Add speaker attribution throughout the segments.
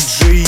Speaker 1: Диджей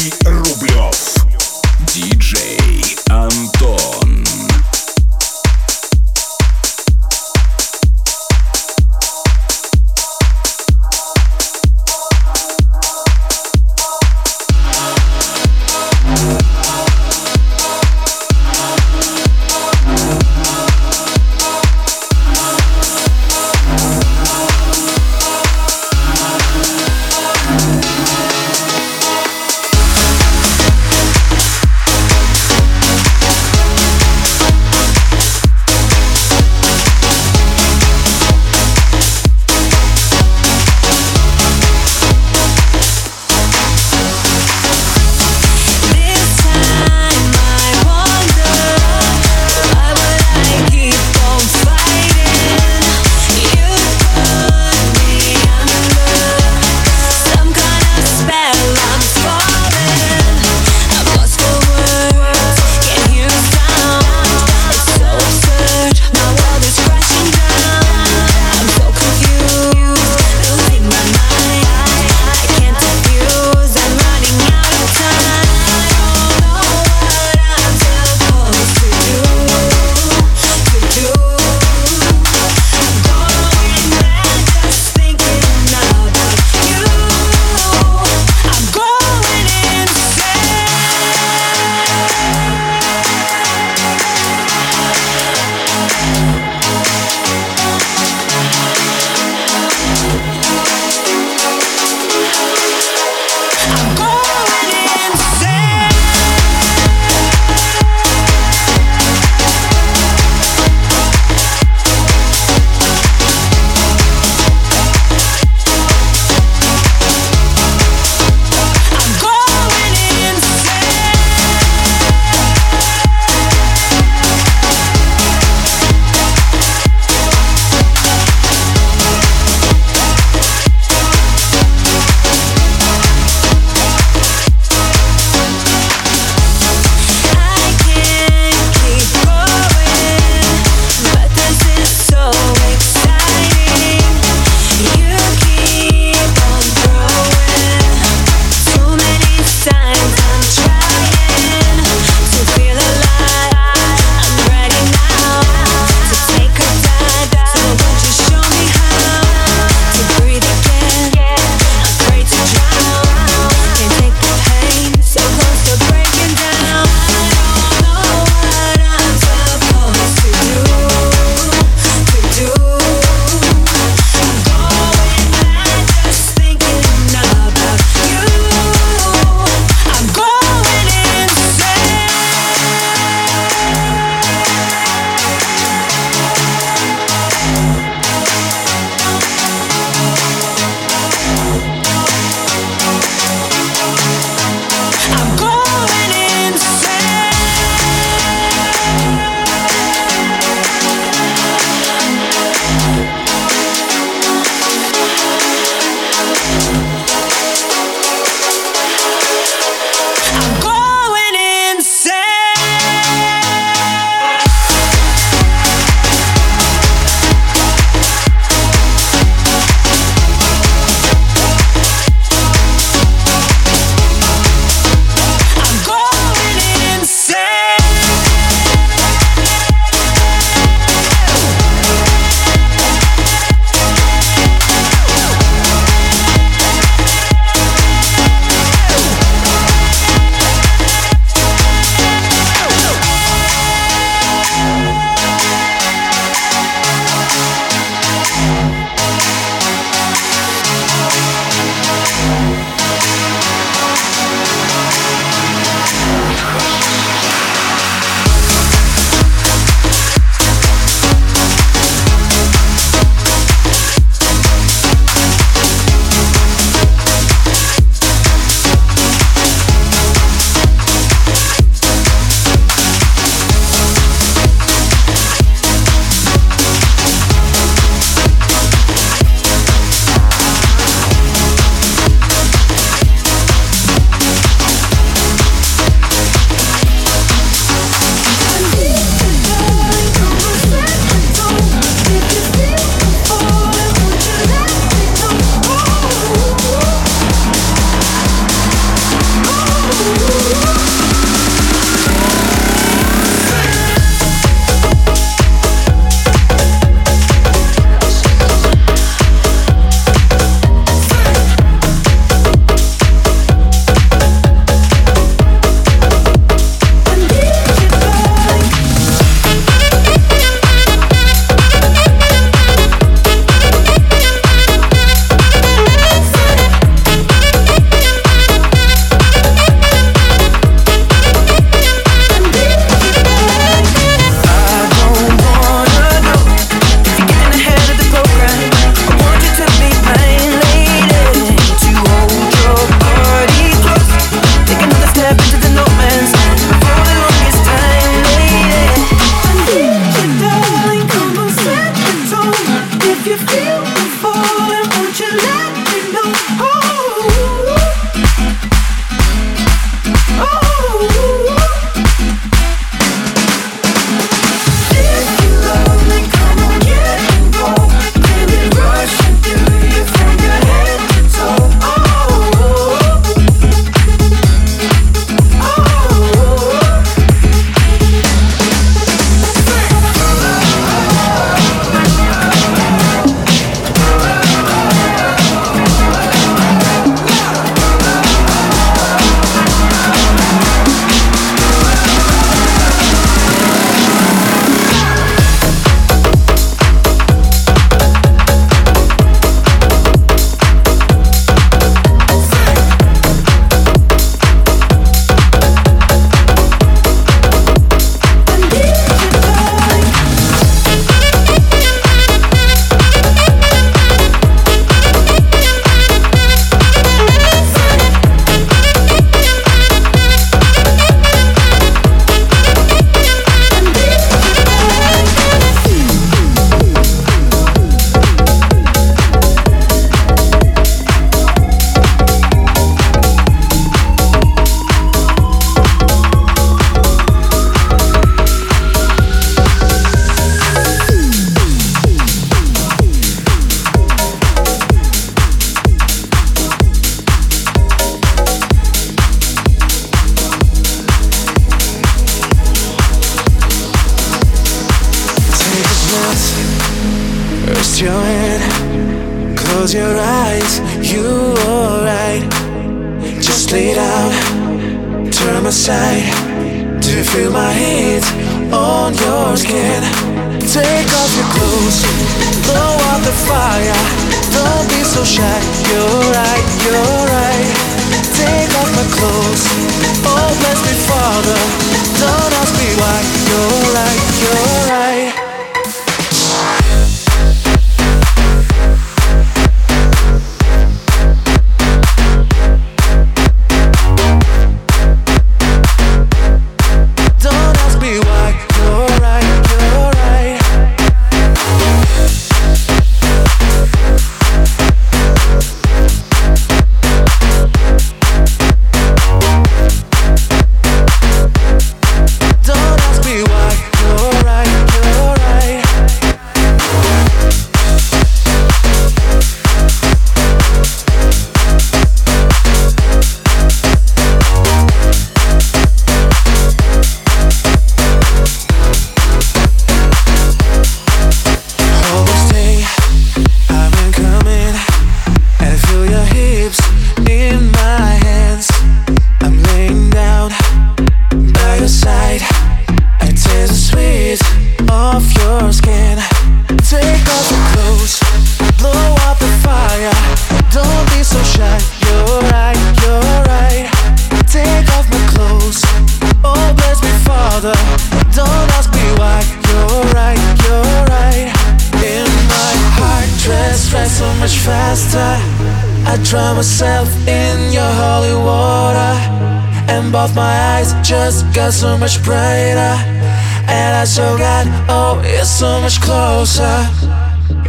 Speaker 2: oh, it's so much closer.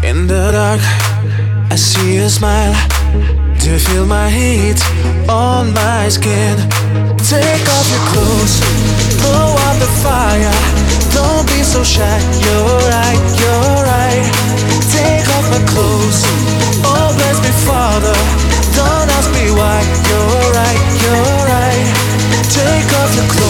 Speaker 2: In the dark, I see you smile. Do you feel my heat on my skin? Take off your clothes, blow out the fire. Don't be so shy, you're right, you're right. Take off my clothes, oh bless me Father. Don't ask me why, you're right, you're right. Take off your clothes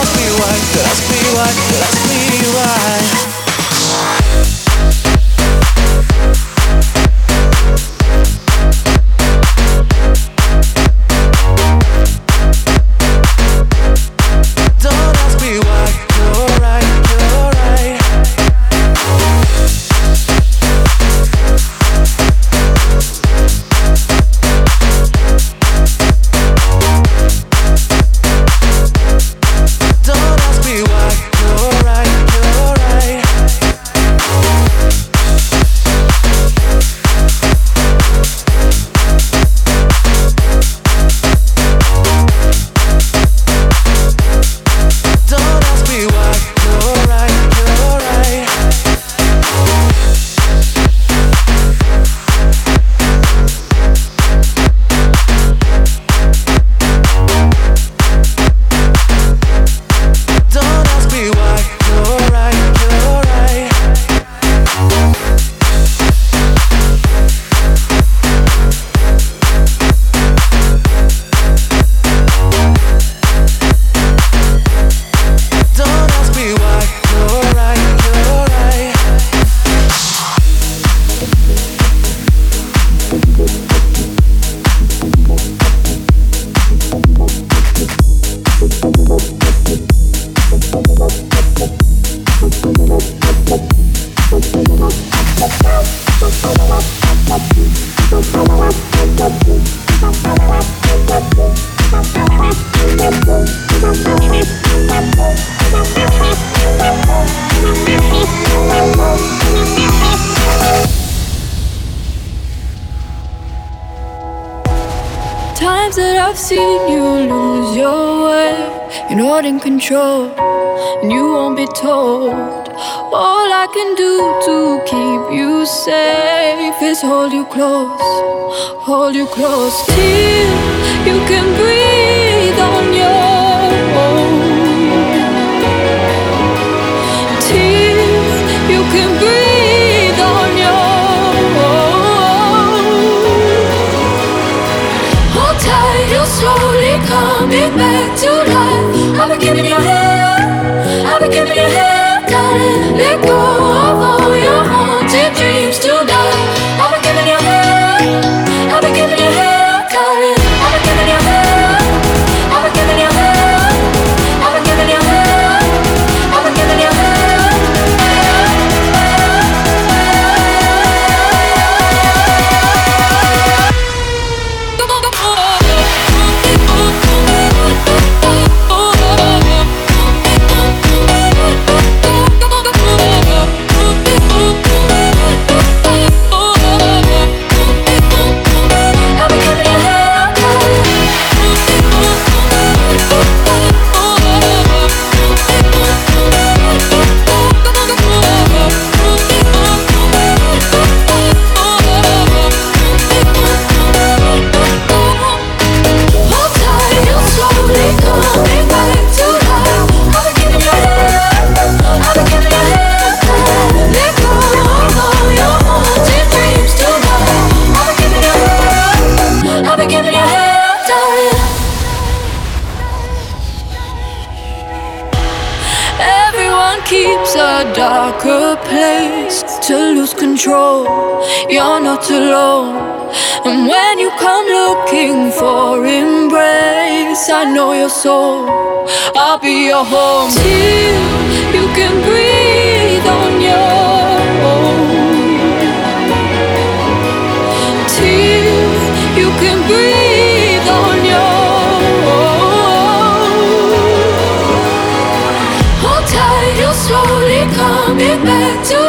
Speaker 2: ask me why, ask me why.
Speaker 3: Control, and you won't be told. All I can do to keep you safe is hold you close, hold you close till you can breathe on your give me your out alone. And when you come looking for embrace, I know your soul. I'll be your home till you can breathe on your own. Till you can breathe on your own. Hold tight, you're slowly coming back to.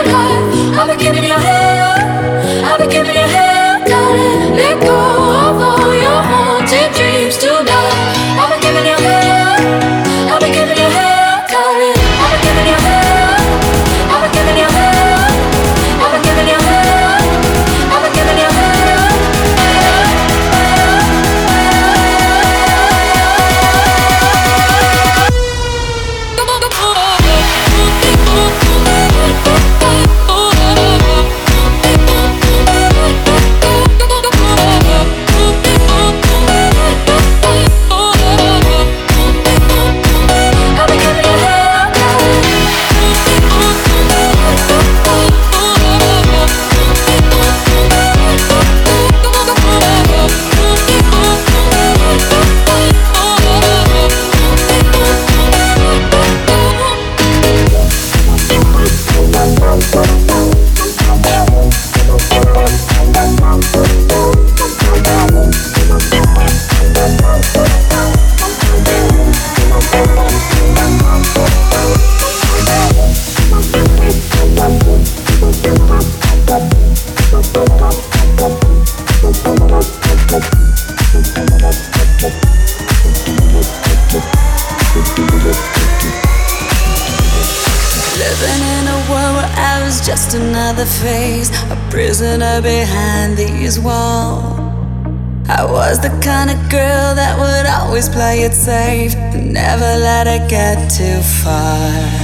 Speaker 3: gotta
Speaker 4: get too far.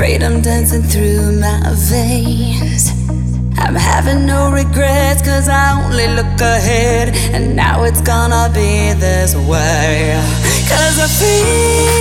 Speaker 4: Freedom dancing through my veins. I'm having no regrets, cause I only look ahead. And now it's gonna be this way. Cause I feel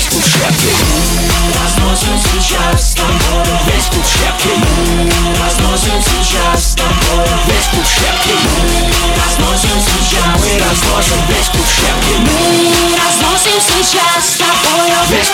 Speaker 5: весь клуб щепки Разносим сейчас с тобой весь Разносим сейчас с тобой весь Разносим сейчас Мы разносим весь клуб Мы разносим сейчас с тобой. весь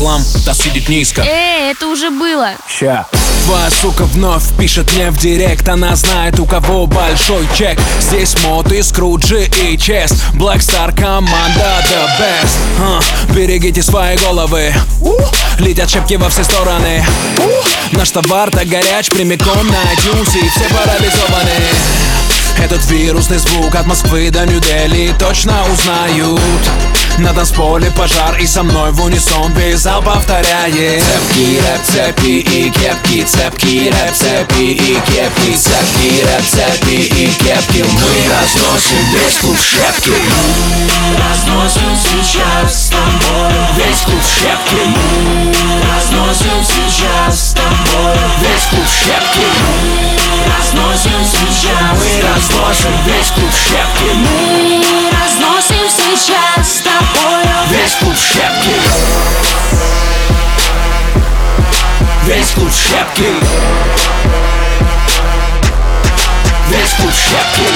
Speaker 6: хлам, та сидит низко
Speaker 3: Эй, это уже было.
Speaker 6: Ща. Твоя сука вновь пишет мне в директ. Она знает у кого большой чек. Здесь мод и скруджи и чест. Black Star команда the best. Uh, Берегите свои головы. Летят шепки во все стороны. Наш товар так горяч прямиком на iTunes И все парализованы. Этот вирусный звук от Москвы до Нью-Дели точно узнают На танцполе пожар и со мной в унисон весь зал повторяет. Цепки, рэп, цепи и кепки Цепки, рэп, цепи и кепки Цепки, рэп, цепи и кепки. Мы разносим весь клуб щепки. Мы разносим сейчас с тобой весь клуб щепки. Мы разносим сейчас с тобой весь клуб щепки. Мы разносим сейчас Мы разносим весь клуб щепки. Мы разносим сейчас с тобой Весь клуб щепки Весь клуб щепки Весь клуб щепки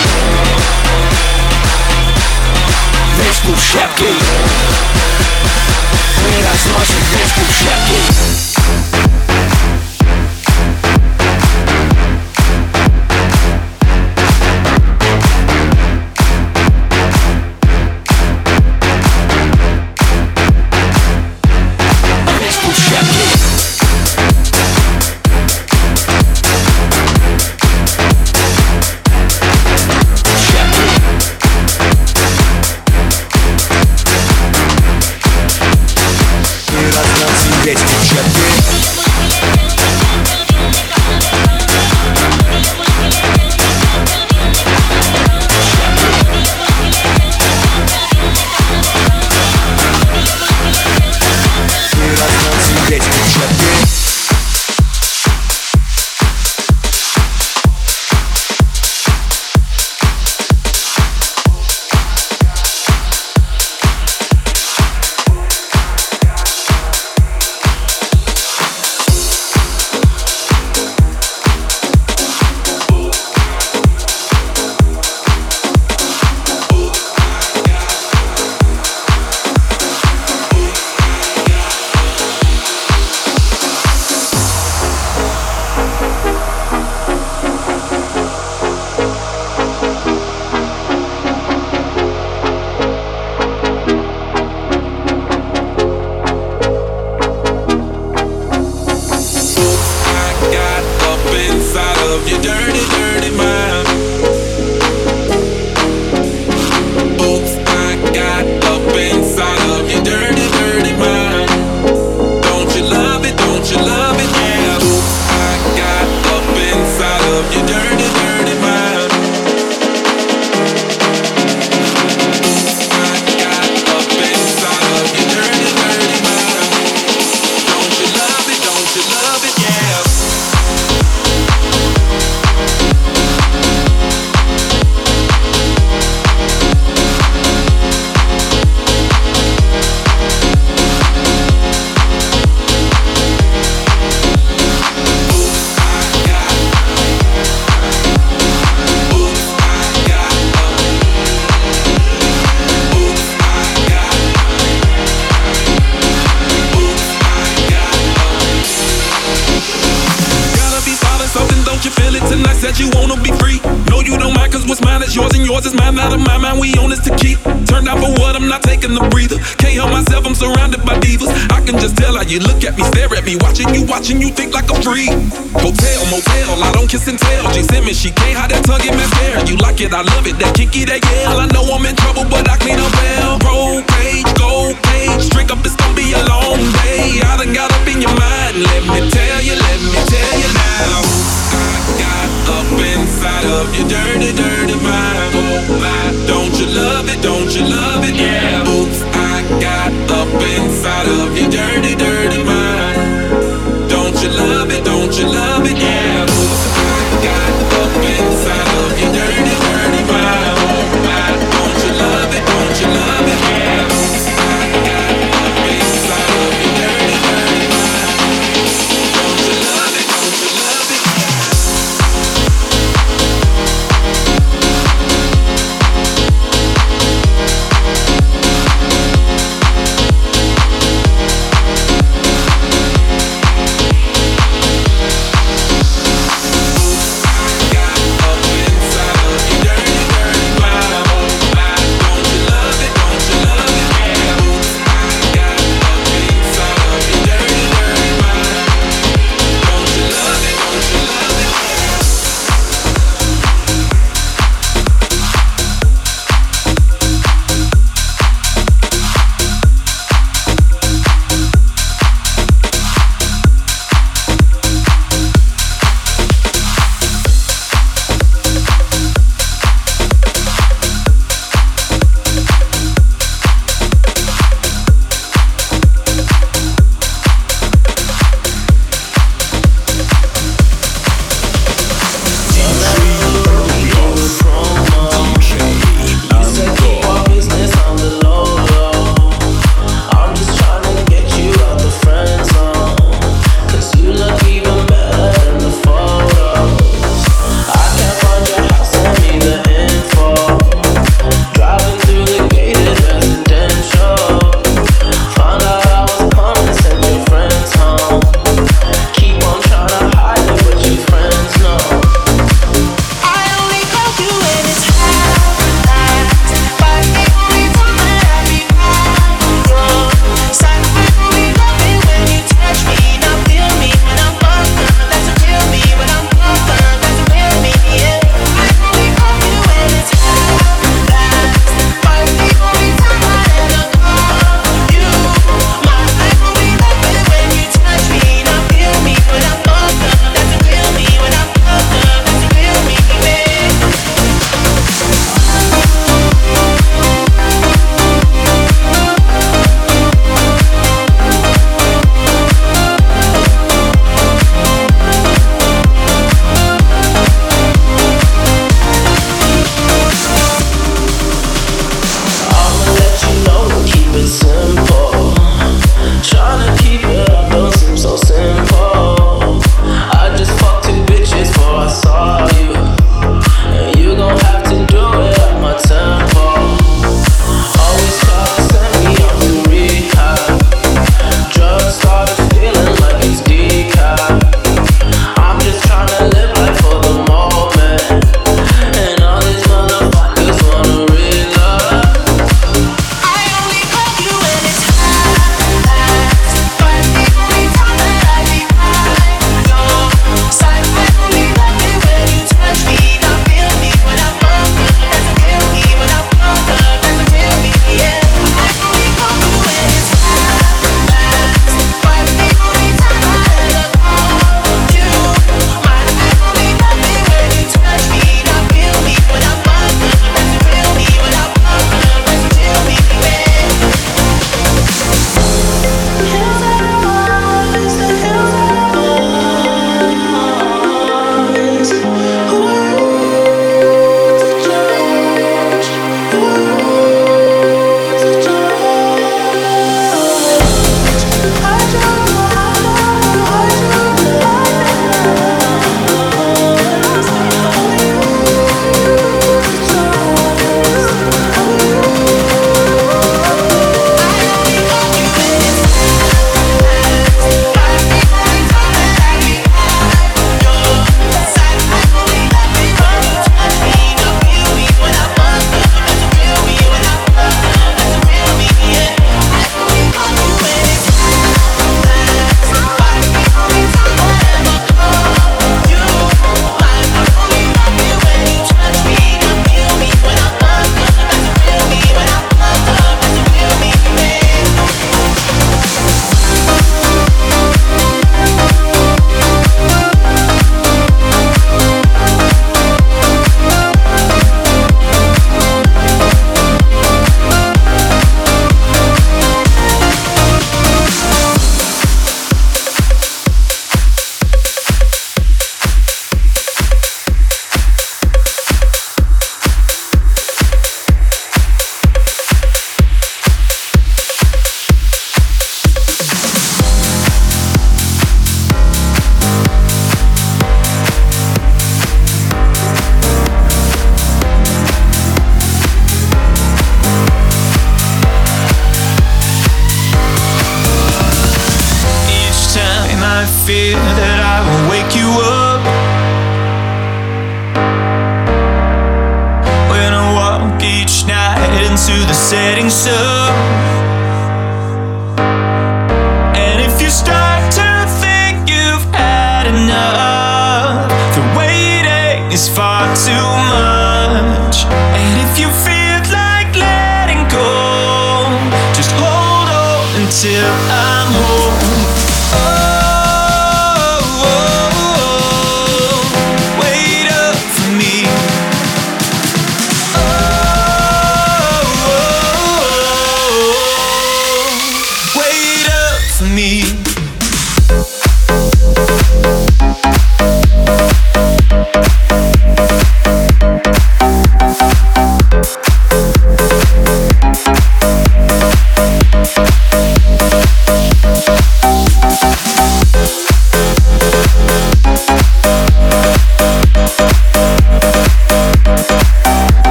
Speaker 6: Весь клуб щепки Мы разносим весь клуб щепки
Speaker 7: said wanna be free. No, you don't mind, cause what's mine is yours and yours is mine. Out of my mind, we own this to keep. Turned out for what? I'm not taking a breather. Can't help myself, I'm surrounded by divas. I can just tell how you look at me, stare at me, watching you, watching you think like a freak. Hotel, motel, I don't kiss and tell. Gene Simmons, she can't hide that tongue in mascara. You like it, I love it, that kinky, that yell. I know I'm in trouble, but I clean up well. Roll page, gold page, drink up, it's gonna be a long day. I done got up in your mind, let me tell you, let me tell you now. I got up inside of your dirty, dirty mind. Oh my, don't you love it? Don't you love it? Yeah. Oops, I got up inside of your dirty, dirty mind.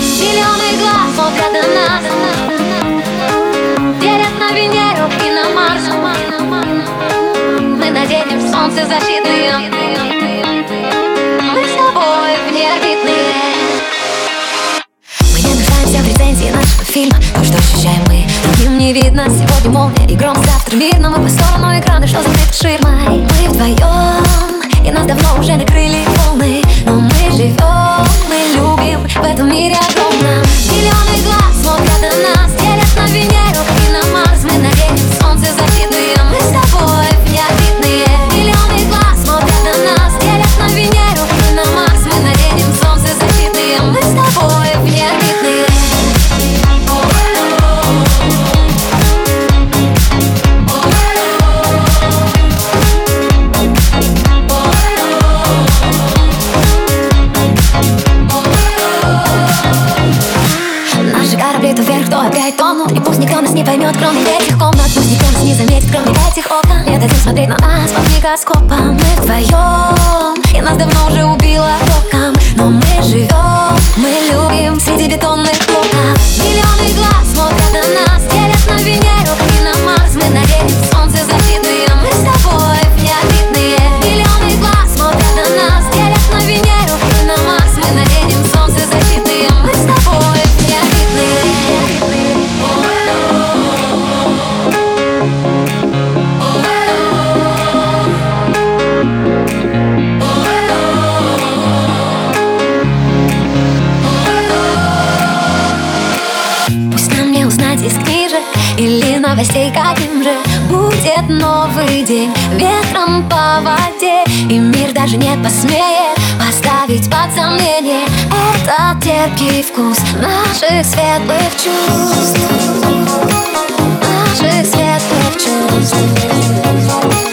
Speaker 8: Зеленый глаз смотрят нас. Верят на Венеру и на Марс. Мы наденем солнце
Speaker 9: защитные Мы с тобой внеорбитные Мы не нуждаемся в рецензии нашего фильма То, ну что ощущаем мы. Другим не видно. Сегодня молния и гром. Завтра мир, но мы по сторону экрана. Что закрыт ширмой? Мы вдвоем и нас давно уже накрыли волны Но мы живем, мы любим в этом мире огромном. Миллионы глаз смотрят на нас, делят на Венеру и на Марс. Мы наденем солнцезащитные, мы с тобой никто нас не поймет, кроме этих комнат Пусть никто нас не заметит, кроме этих окон. Не дадим смотреть на нас под микроскопом. Мы вдвоем, и нас давно уже убило током. Но мы живем, мы любим среди бетонных новый день Ветром по воде И мир даже не посмеет Поставить под сомнение Этот терпкий вкус Наших светлых чувств. Наших светлых чувств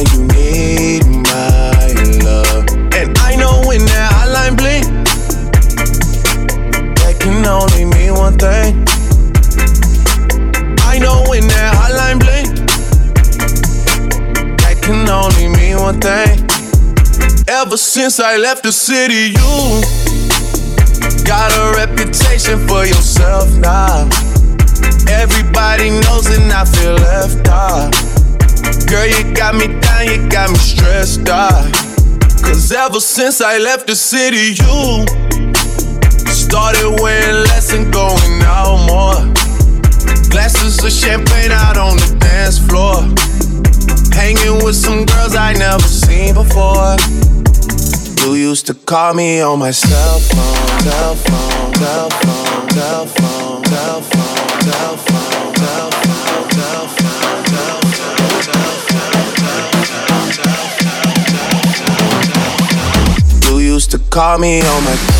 Speaker 5: when you need my love. And I know when that hotline bling, that can only mean one thing. I know when that hotline bling, that can only mean one thing. Ever since I left the city, you got a reputation for yourself now. Everybody knows and I feel left out. Girl, you got me down, you got me stressed out. Cause ever since I left the city, you started wearing less and going out more. Glasses of champagne out on the dance floor. Hanging with some girls I never seen before. You used to call me on my cell phone, cell phone, cell phone, cell phone, cell phone, cell phone, call me on my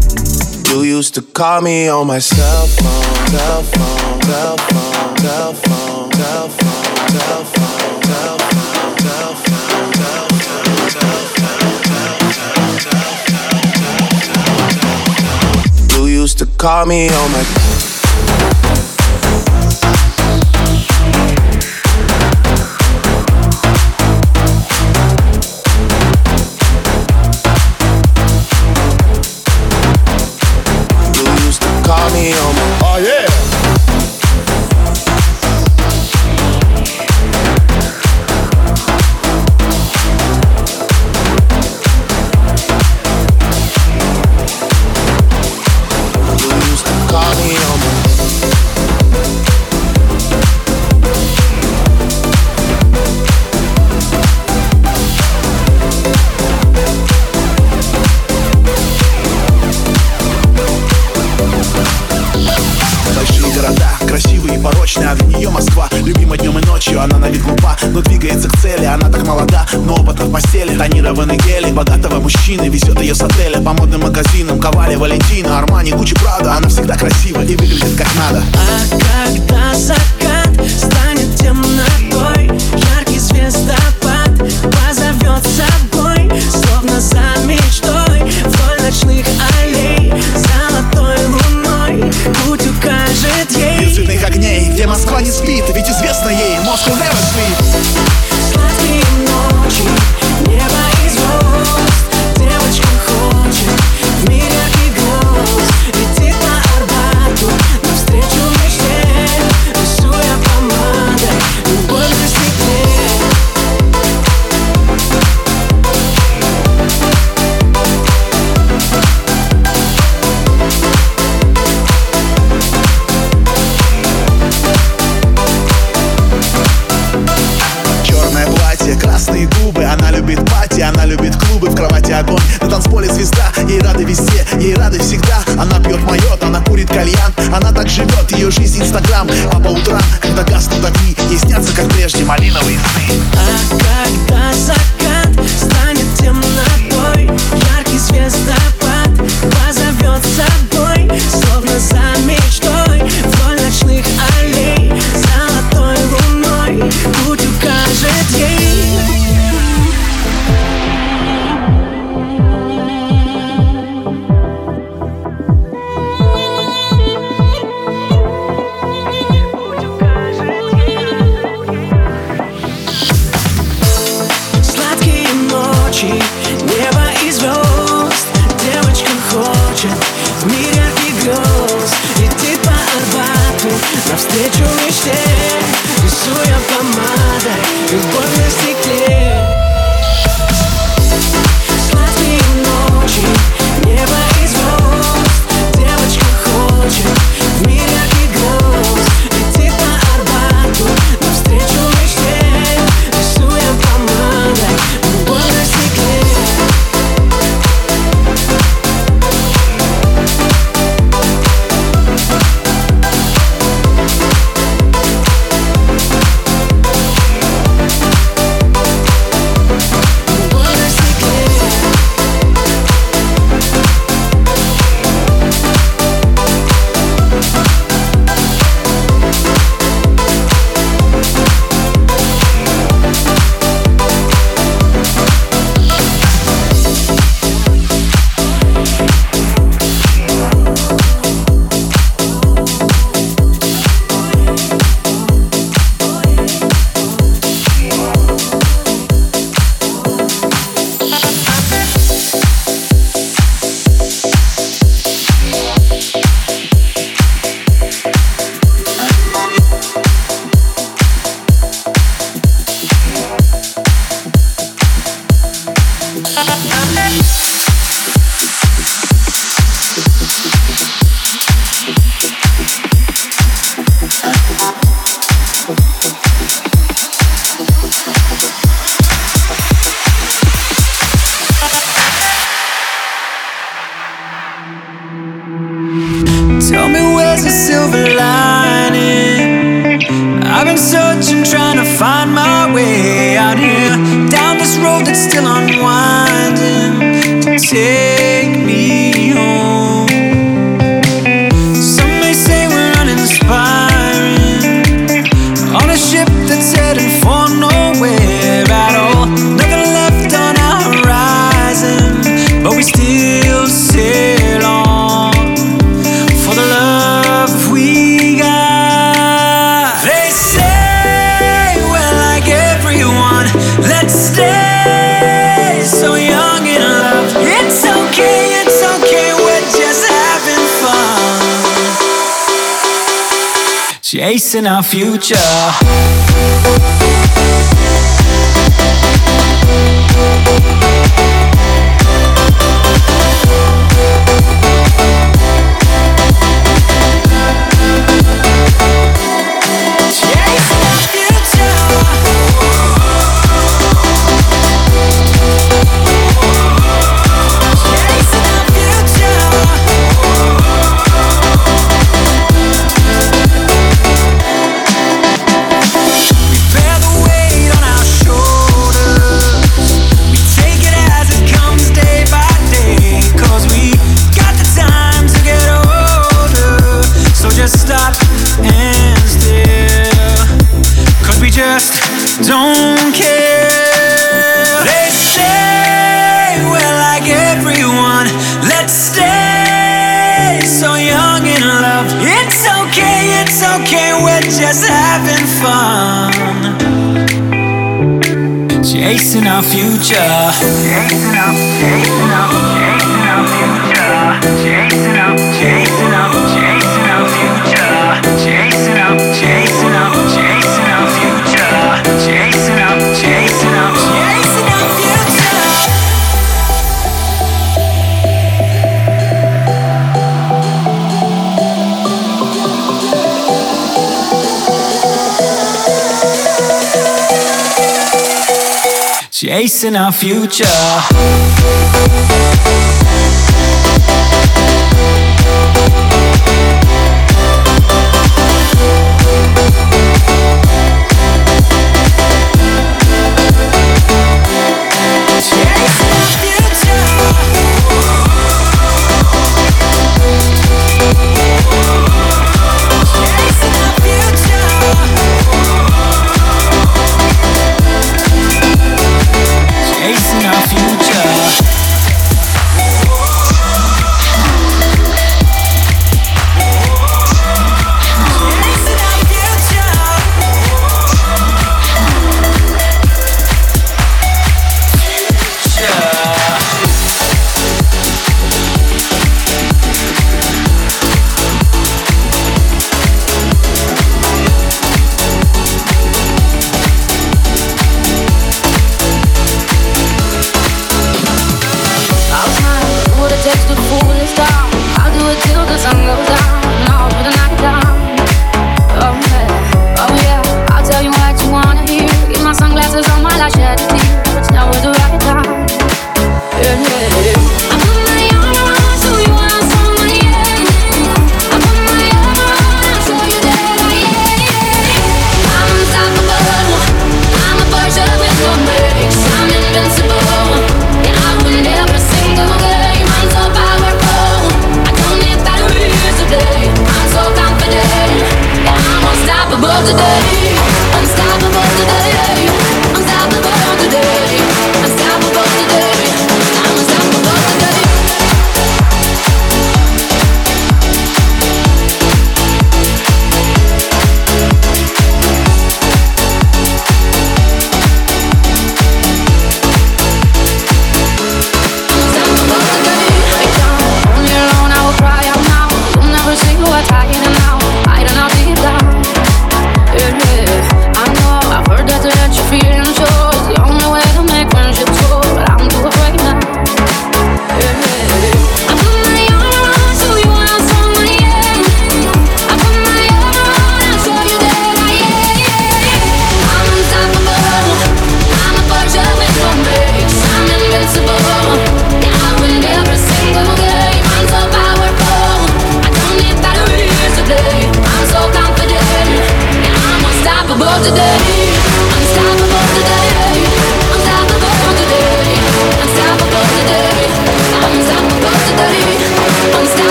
Speaker 5: You used to call me on my cell phone, cell phone, cell phone, cell phone, cell phone, cell phone, cell phone, cell phone, cell phone. You used to call me on my
Speaker 10: мужчины везет ее с отеля По модным магазинам, Ковали, Валентина Армани, Гуччи, Прада. Она всегда красива и выглядит как надо
Speaker 8: future. Chasing up, chasing up, chasing up future. Chasing up, chasing up. Chasing our future.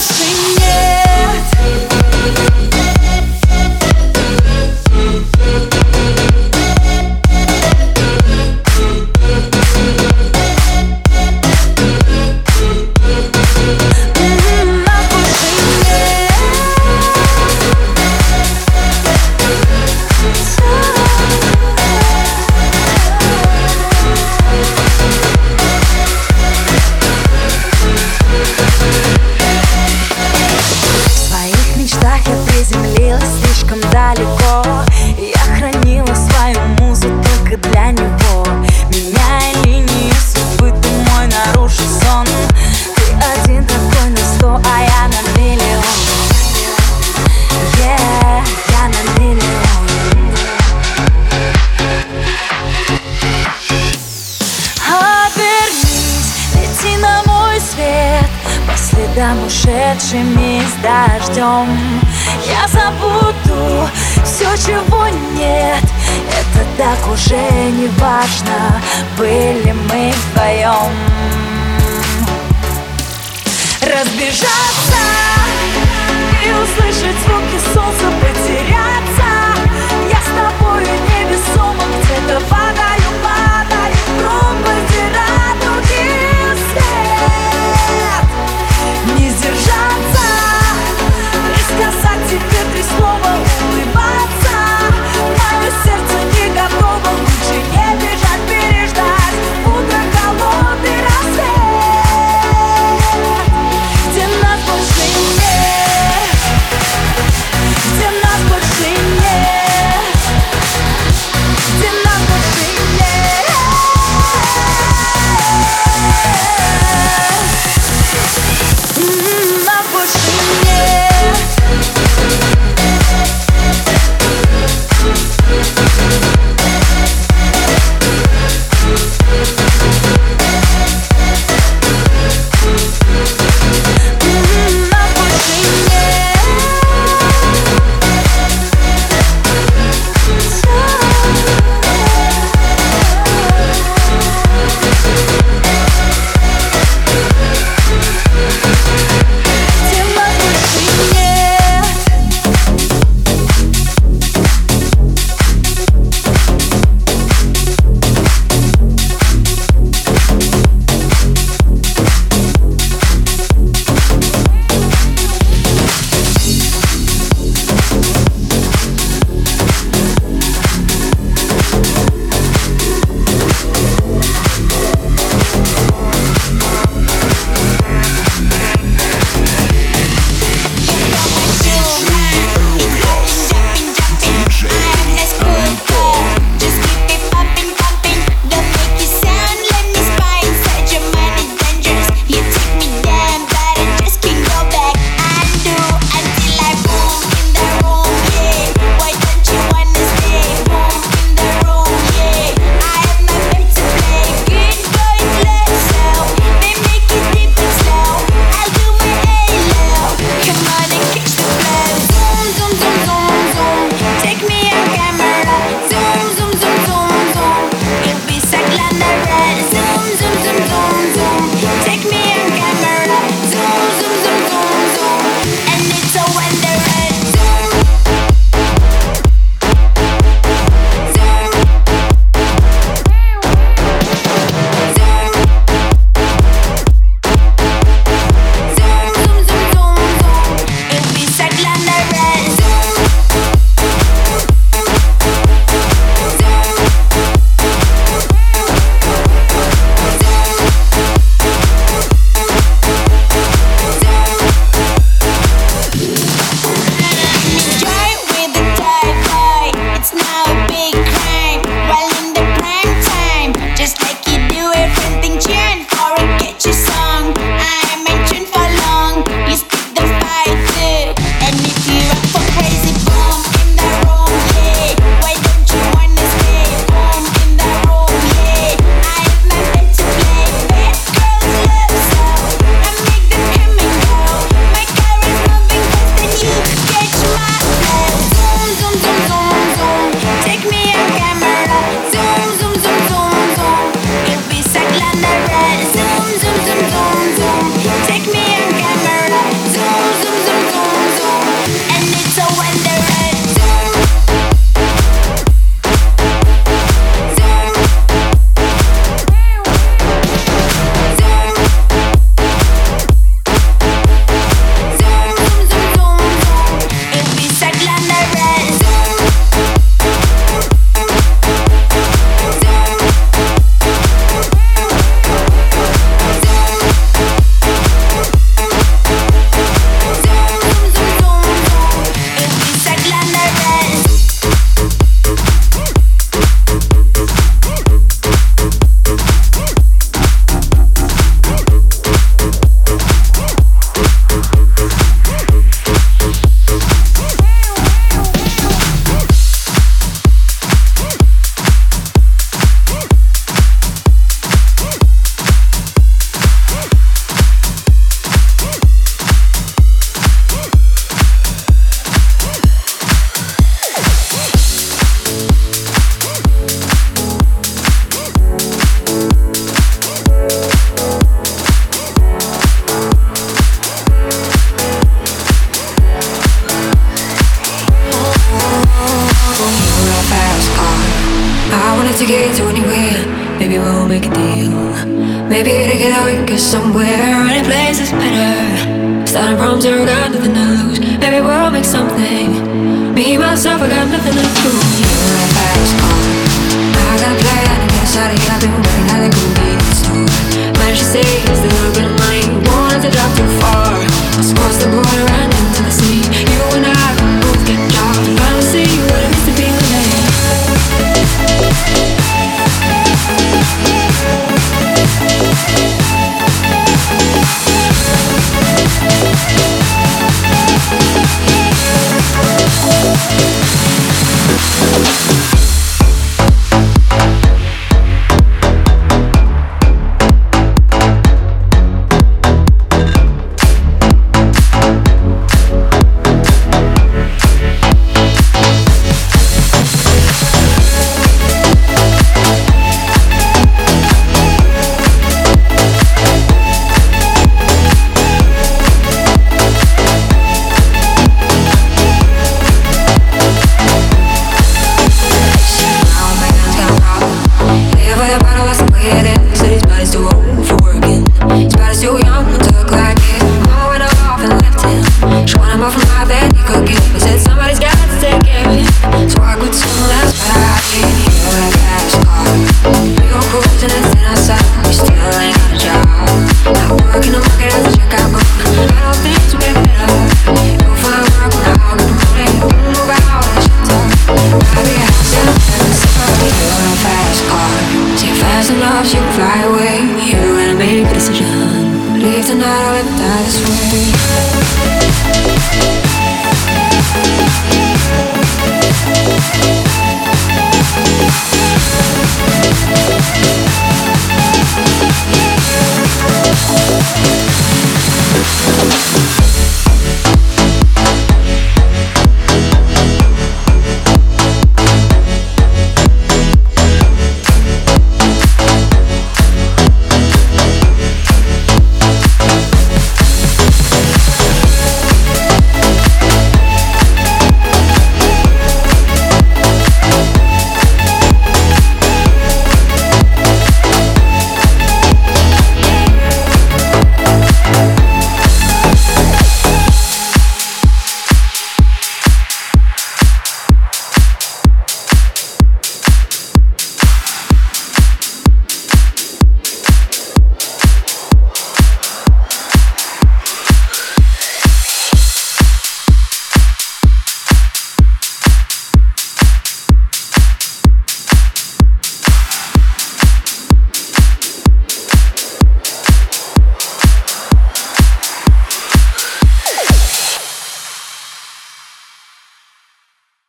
Speaker 9: Sing it.